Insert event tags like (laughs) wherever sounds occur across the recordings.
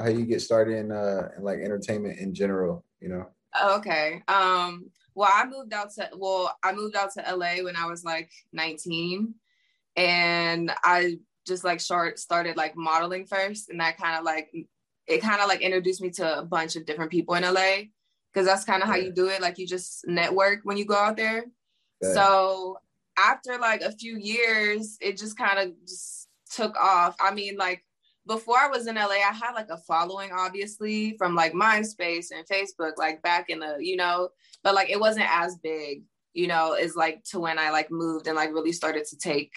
how you get started in uh in like entertainment in general. You know. Okay. Um. Well, I moved out to well, I moved out to LA when I was like 19, and I just like short started like modeling first, and that kind of like it kind of like introduced me to a bunch of different people in LA because that's kind of yeah. how you do it. Like you just network when you go out there. Yeah. So after like a few years, it just kind of just took off. I mean, like before I was in LA, I had like a following, obviously, from like MySpace and Facebook, like back in the, you know, but like it wasn't as big, you know, as like to when I like moved and like really started to take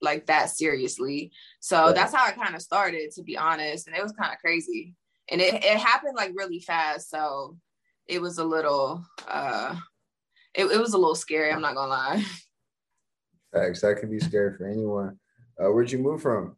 like that seriously. So that's how I kind of started, to be honest. And it was kind of crazy. And it, it happened like really fast. So it was a little uh it, it was a little scary, I'm not gonna lie. Facts. That could be scary for anyone. Uh, where'd you move from?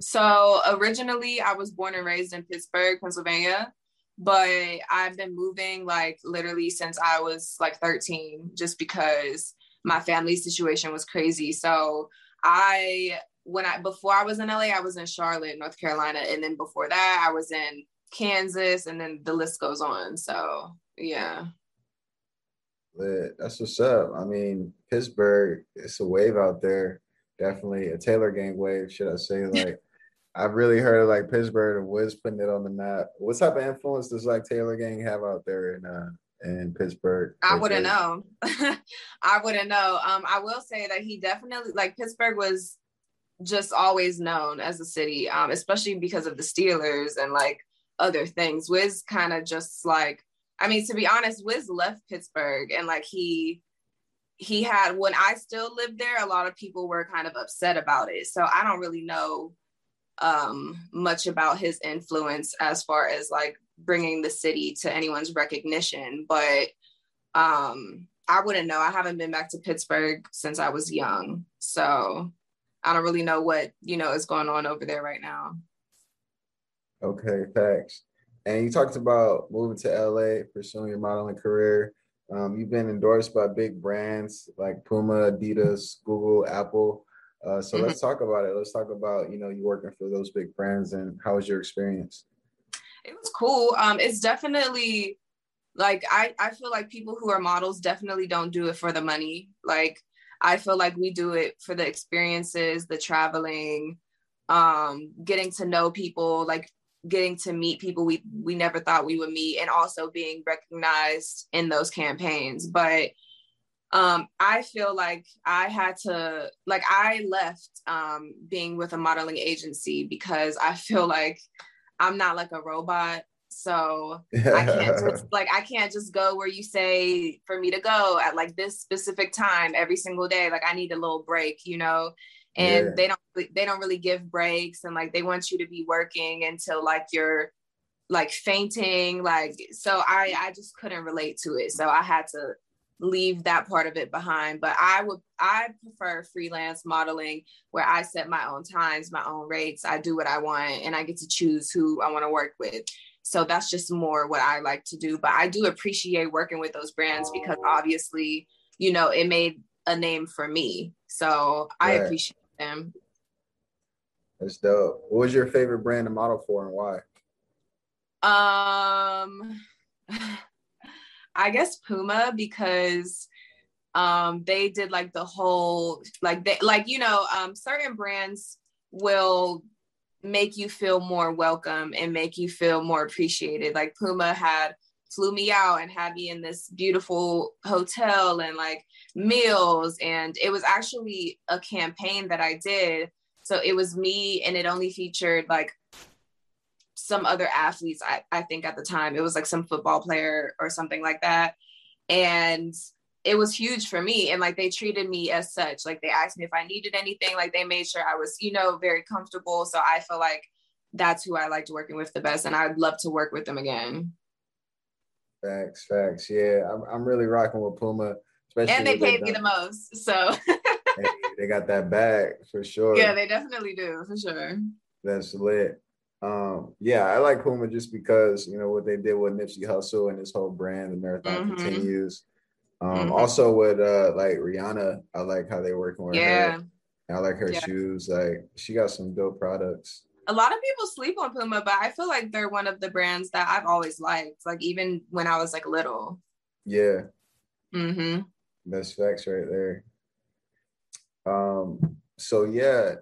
So originally I was born and raised in Pittsburgh, Pennsylvania, but I've been moving like literally since I was like 13, just because my family situation was crazy. So I when I before I was in LA, I was in Charlotte, North Carolina, and then before that, I was in Kansas, and then the list goes on. So yeah. Lit. That's what's up. I mean, Pittsburgh, it's a wave out there. Definitely a Taylor gang wave, should I say? Like, I've really heard of like Pittsburgh and Wiz putting it on the map. What type of influence does like Taylor gang have out there in uh in Pittsburgh? I wouldn't know. (laughs) I wouldn't know. Um, I will say that he definitely like Pittsburgh was just always known as a city, um, especially because of the Steelers and like other things. Wiz kind of just like, I mean, to be honest, Wiz left Pittsburgh and like he he had when I still lived there, a lot of people were kind of upset about it. So I don't really know um much about his influence as far as like bringing the city to anyone's recognition, but um I wouldn't know. I haven't been back to Pittsburgh since I was young. So I don't really know what, you know, is going on over there right now. Okay, thanks. And you talked about moving to LA, pursuing your modeling career. Um, you've been endorsed by big brands like Puma, Adidas, Google, Apple. Uh, so mm-hmm. let's talk about it. Let's talk about you know you working for those big brands and how was your experience? It was cool. Um, it's definitely like I I feel like people who are models definitely don't do it for the money. Like I feel like we do it for the experiences, the traveling, um, getting to know people, like getting to meet people we we never thought we would meet and also being recognized in those campaigns but um i feel like i had to like i left um being with a modeling agency because i feel like i'm not like a robot. So i can't (laughs) just like i can't just go where you say for me to go at like this specific time every single day. Like i need a little break you know? And yeah. they don't they don't really give breaks and like they want you to be working until like you're like fainting like so i i just couldn't relate to it. So i had to leave that part of it behind but i would i prefer freelance modeling where i set my own times my own rates i do what i want and i get to choose who i want to work with so that's just more what i like to do but i do appreciate working with those brands because obviously you know it made a name for me so i right. appreciate them. That's dope. What was your favorite brand to model for and why? Um, (laughs) I guess Puma because um they did like the whole like they like you know um certain brands will make you feel more welcome and make you feel more appreciated. Like Puma had flew me out and had me in this beautiful hotel and like meals. And it was actually a campaign that I did. So it was me and it only featured like some other athletes, I, I think at the time. It was like some football player or something like that. And it was huge for me. And like they treated me as such. Like they asked me if I needed anything. Like they made sure I was, you know, very comfortable. So I feel like that's who I liked working with the best. And I'd love to work with them again. Facts, facts. Yeah, I'm, I'm really rocking with Puma. Especially and they paid me the most. So they got that bag for sure. Yeah, they definitely do for sure. That's lit. Um, yeah, I like Puma just because you know what they did with Nipsey Hussle and his whole brand, the marathon mm-hmm. continues. Um, mm-hmm. also with uh like Rihanna, I like how they working with yeah. her. I like her yeah. shoes. Like she got some dope products. a lot of people sleep on Puma, but I feel like they're one of the brands that I've always liked. Like even when I was like little. Yeah. Mm-hmm. That's facts right there. Um, so yeah,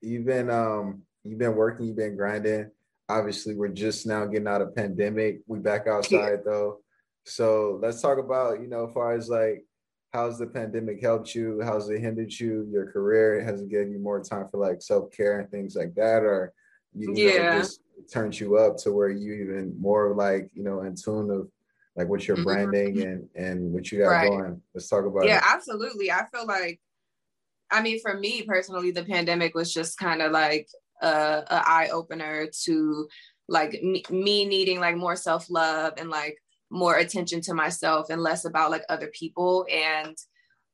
you've um you've been working, you've been grinding. Obviously, we're just now getting out of pandemic. We back outside yeah. though. So let's talk about, you know, as far as like how's the pandemic helped you? How's it hindered you, your career? Has it given you more time for like self-care and things like that? Or you, you yeah. know, just turned you up to where you even more like, you know, in tune of like what your mm-hmm. branding and and what you got right. going. Let's talk about yeah, it. absolutely. I feel like I mean, for me personally, the pandemic was just kind of like a, a eye opener to like me, me needing like more self love and like more attention to myself and less about like other people. And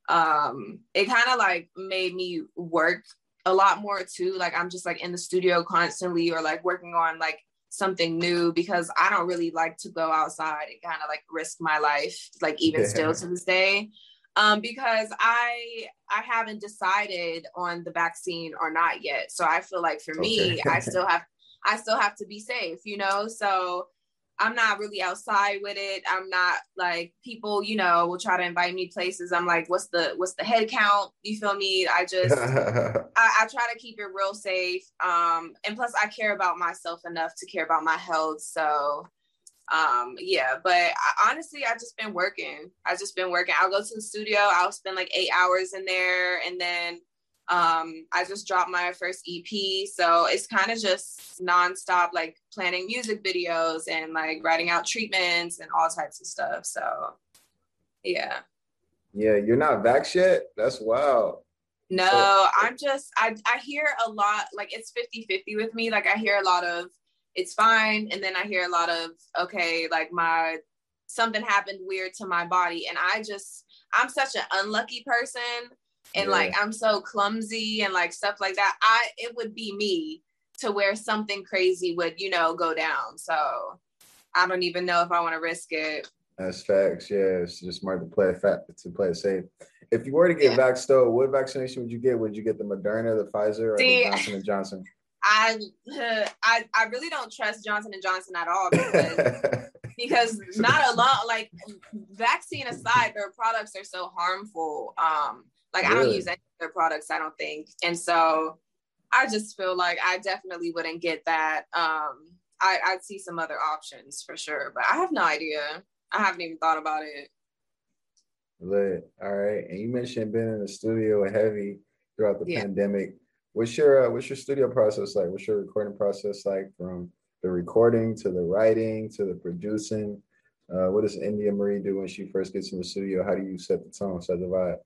um it kind of like made me work a lot more too. Like i'm just like in the studio constantly or like working on like something new because i don't really like to go outside and kind of like risk my life like even yeah. still to this day um because i i haven't decided on the vaccine or not yet so i feel like for okay. me i (laughs) still have i still have to be safe you know so I'm not really outside with it. I'm not like people, you know, will try to invite me places. I'm like, what's the what's the head count? You feel me? I just (laughs) I, I, try to keep it real safe. Um, and plus I care about myself enough to care about my health. So um yeah but I, honestly i just been working i just been working i'll go to the studio i'll spend like eight hours in there and then um, I just dropped my first EP, so it's kind of just nonstop, like planning music videos and like writing out treatments and all types of stuff. So, yeah. Yeah, you're not vax yet. That's wild. No, so- I'm just I I hear a lot like it's 50-50 with me. Like I hear a lot of it's fine, and then I hear a lot of okay, like my something happened weird to my body, and I just I'm such an unlucky person and yeah. like I'm so clumsy and like stuff like that. I it would be me to where something crazy would, you know, go down. So I don't even know if I want to risk it. That's facts. Yeah, it's just smart to play fat to play it safe. If you were to get yeah. vaxxed, though, what vaccination would you get? Would you get the Moderna, the Pfizer, or See, the Johnson and Johnson? I, I I really don't trust Johnson and Johnson at all because (laughs) because not a lot like vaccine aside, their products are so harmful. Um, like I don't use any of their products, I don't think. And so I just feel like I definitely wouldn't get that. Um, I, I'd see some other options for sure, but I have no idea. I haven't even thought about it. Lit. All right. And you mentioned being in the studio heavy throughout the yeah. pandemic. What's your uh, what's your studio process like? What's your recording process like from the recording to the writing to the producing? Uh, what does Indya Marie do when she first gets in the studio? How do you set the tone, set the vibe?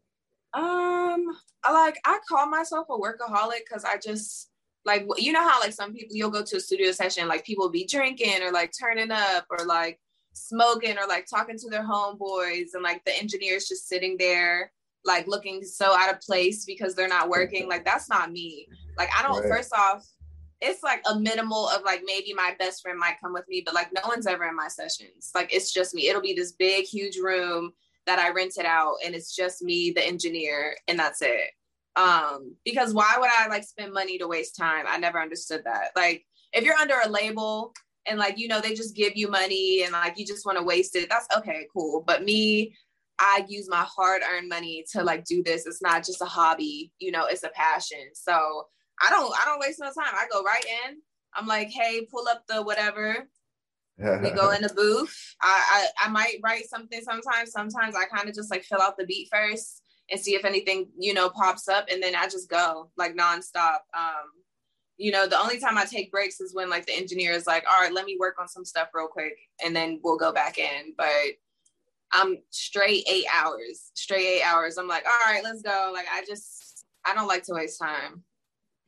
Um, like I call myself a workaholic because I just like you know how like some people you'll go to a studio session like people be drinking or like turning up or like smoking or like talking to their homeboys and like the engineers just sitting there like looking so out of place because they're not working like that's not me like i don't right. first off it's like a minimal of like maybe my best friend might come with me but like no one's ever in my sessions like it's just me it'll be this big huge room that I rented out and it's just me, the engineer, and that's it. Um, because why would I like spend money to waste time? I never understood that. Like if you're under a label and like you know they just give you money and like you just want to waste it, that's okay, cool. But me, I use my hard-earned money to like do this. It's not just a hobby, you know, it's a passion. So I don't I don't waste no time. I go right in. I'm like, hey, pull up the whatever we go (laughs) in the booth. I, I, I might write something sometimes. Sometimes I kind of just like fill out the beat first and see if anything you know pops up, and then I just go like nonstop. Um, you know, the only time I take breaks is when like the engineer is like, "All right, let me work on some stuff real quick," and then we'll go back in. But I'm straight eight hours, straight eight hours. I'm like, "All right, let's go." Like I just I don't like to waste time.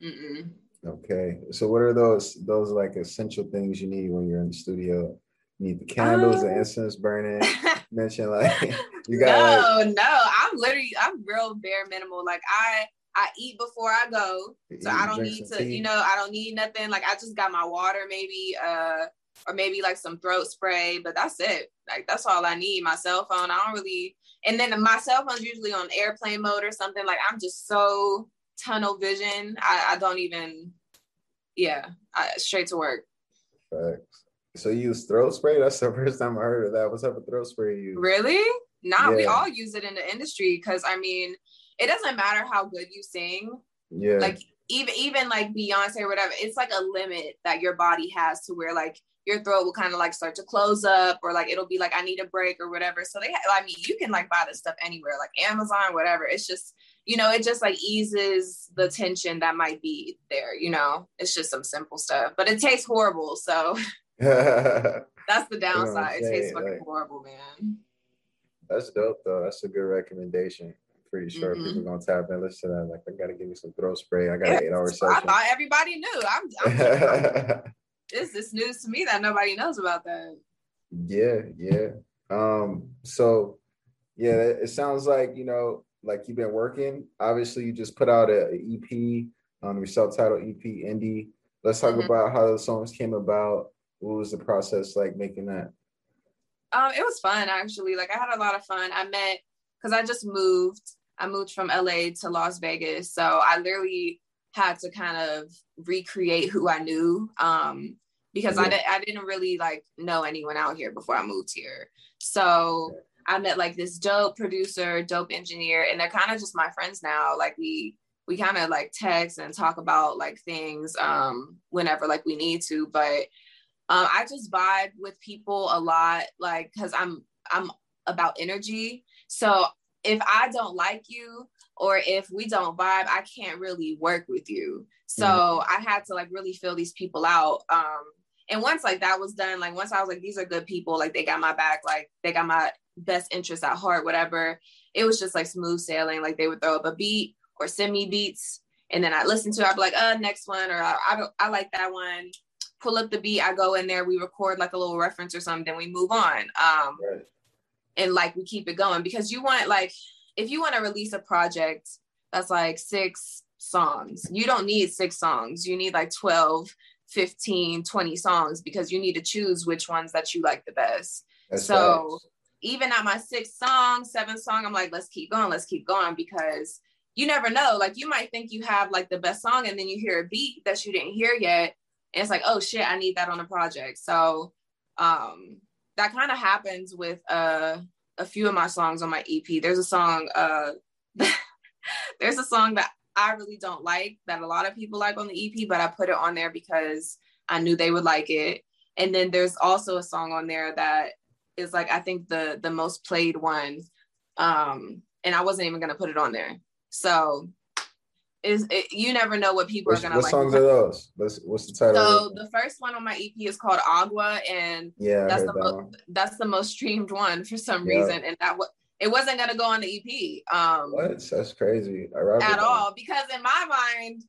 Mm-mm. Okay. So what are those those like essential things you need when you're in the studio? You need the candles, um, the incense burning. (laughs) mention like (laughs) you got No, like, no. I'm literally I'm real bare minimal. Like I I eat before I go. So I don't need to, tea. you know, I don't need nothing. Like I just got my water maybe uh or maybe like some throat spray, but that's it. Like that's all I need. My cell phone. I don't really and then my cell phone's usually on airplane mode or something. Like I'm just so tunnel vision. I, I don't even Yeah, I, straight to work. Facts. So you use throat spray? That's the (laughs) first time I heard of that. What's up with throat spray you use? Really? Nah, yeah. we all use it in the industry because I mean, it doesn't matter how good you sing. Yeah. Like even even like Beyonce or whatever, it's like a limit that your body has to where like your throat will kind of like start to close up or like it'll be like I need a break or whatever. So they I mean you can like buy this stuff anywhere, like Amazon, whatever. It's just, you know, it just like eases the tension that might be there, you know. It's just some simple stuff. But it tastes horrible. So (laughs) that's the downside. You know it tastes fucking like, horrible, man. That's dope though. That's a good recommendation. Pretty sure mm-hmm. people gonna tap in, listen to that. Like, I gotta give me some throat spray. I got yeah, an eight hour session. I thought everybody knew. I'm, I'm (laughs) this is news to me that nobody knows about that. Yeah, yeah. Um, so yeah, it sounds like you know, like you've been working. Obviously, you just put out an EP, um, your self-titled EP, Indie. Let's talk mm-hmm. about how the songs came about. What was the process like making that? Um, it was fun actually. Like I had a lot of fun. I met because I just moved. I moved from LA to Las Vegas, so I literally had to kind of recreate who I knew um, because yeah. I, di- I didn't really like know anyone out here before I moved here. So I met like this dope producer, dope engineer, and they're kind of just my friends now. Like we we kind of like text and talk about like things um, whenever like we need to, but um, I just vibe with people a lot, like because I'm I'm about energy. So if I don't like you or if we don't vibe, I can't really work with you. So mm-hmm. I had to like really fill these people out. Um, and once like that was done, like once I was like, these are good people, like they got my back, like they got my best interest at heart, whatever. It was just like smooth sailing. Like they would throw up a beat or send me beats, and then I listen to it. I'd be like, uh, next one, or I, I, I like that one pull up the beat, I go in there, we record like a little reference or something, then we move on. Um, right. And like we keep it going because you want like if you want to release a project that's like six songs, you don't need six songs. You need like 12, 15, 20 songs because you need to choose which ones that you like the best. That's so nice. even at my sixth song, seventh song, I'm like, let's keep going, let's keep going because you never know. Like you might think you have like the best song and then you hear a beat that you didn't hear yet and it's like, oh shit, I need that on a project. So um, that kind of happens with uh, a few of my songs on my EP. There's a song, uh, (laughs) there's a song that I really don't like that a lot of people like on the EP, but I put it on there because I knew they would like it. And then there's also a song on there that is like I think the the most played one, um, and I wasn't even gonna put it on there. So is it, you never know what people are gonna what like. What songs are those? What's, what's the title? So the first one on my EP is called Agua, and yeah, that's the that most that's the most streamed one for some yeah. reason, and that was it wasn't gonna go on the EP. Um, what? That's crazy. at all because in my mind,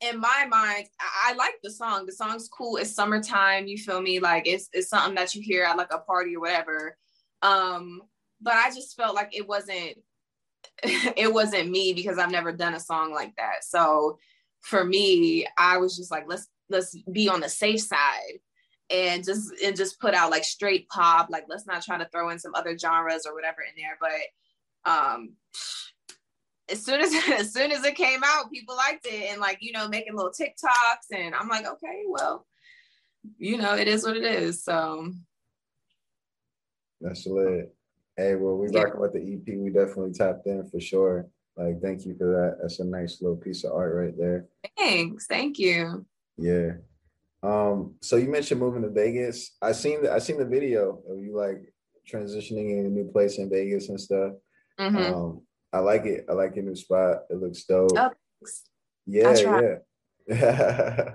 in my mind, I, I, like the song. The song's cool. It's summertime. You feel me? Like it's it's something that you hear at like a party or whatever. Um, but I just felt like it wasn't (laughs) it wasn't me because I've never done a song like that. So for me, I was just like, let's let's be on the safe side and just and just put out like straight pop. Like let's not try to throw in some other genres or whatever in there. But um as soon as (laughs) as soon as it came out, people liked it and like, you know, making little TikToks. And I'm like, okay, well, you know, it is what it is. So that's lit. Hey, well, we yeah. rocking with the EP. We definitely tapped in for sure. Like, thank you for that. That's a nice little piece of art right there. Thanks. Thank you. Yeah. Um, so you mentioned moving to Vegas. I seen the I seen the video of you like transitioning in a new place in Vegas and stuff. Mm-hmm. Um, I like it. I like your new spot. It looks dope. Oh, yeah, yeah. (laughs)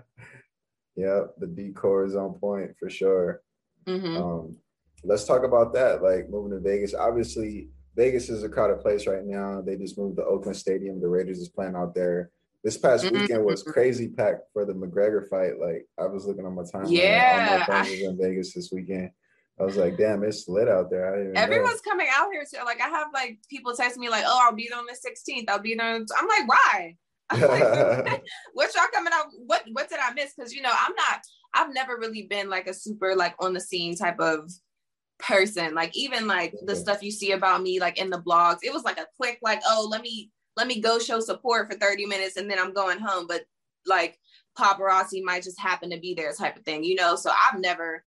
yeah, the decor is on point for sure. Mm-hmm. Um, let's talk about that. Like moving to Vegas. Obviously, Vegas is a crowded place right now. They just moved the Oakland Stadium. The Raiders is playing out there. This past mm-hmm. weekend was crazy packed for the McGregor fight. Like I was looking on my time. Yeah, all my friends was in Vegas this weekend. I was like, damn, it's lit out there. Everyone's know. coming out here too. Like I have like people text me like, oh, I'll be there on the 16th. I'll be there. I'm like, why? (laughs) like, (laughs) what y'all coming out? What what did I miss? Because you know, I'm not. I've never really been like a super like on the scene type of person. Like even like the stuff you see about me like in the blogs, it was like a quick like, oh, let me let me go show support for 30 minutes and then I'm going home. But like paparazzi might just happen to be there type of thing, you know? So I've never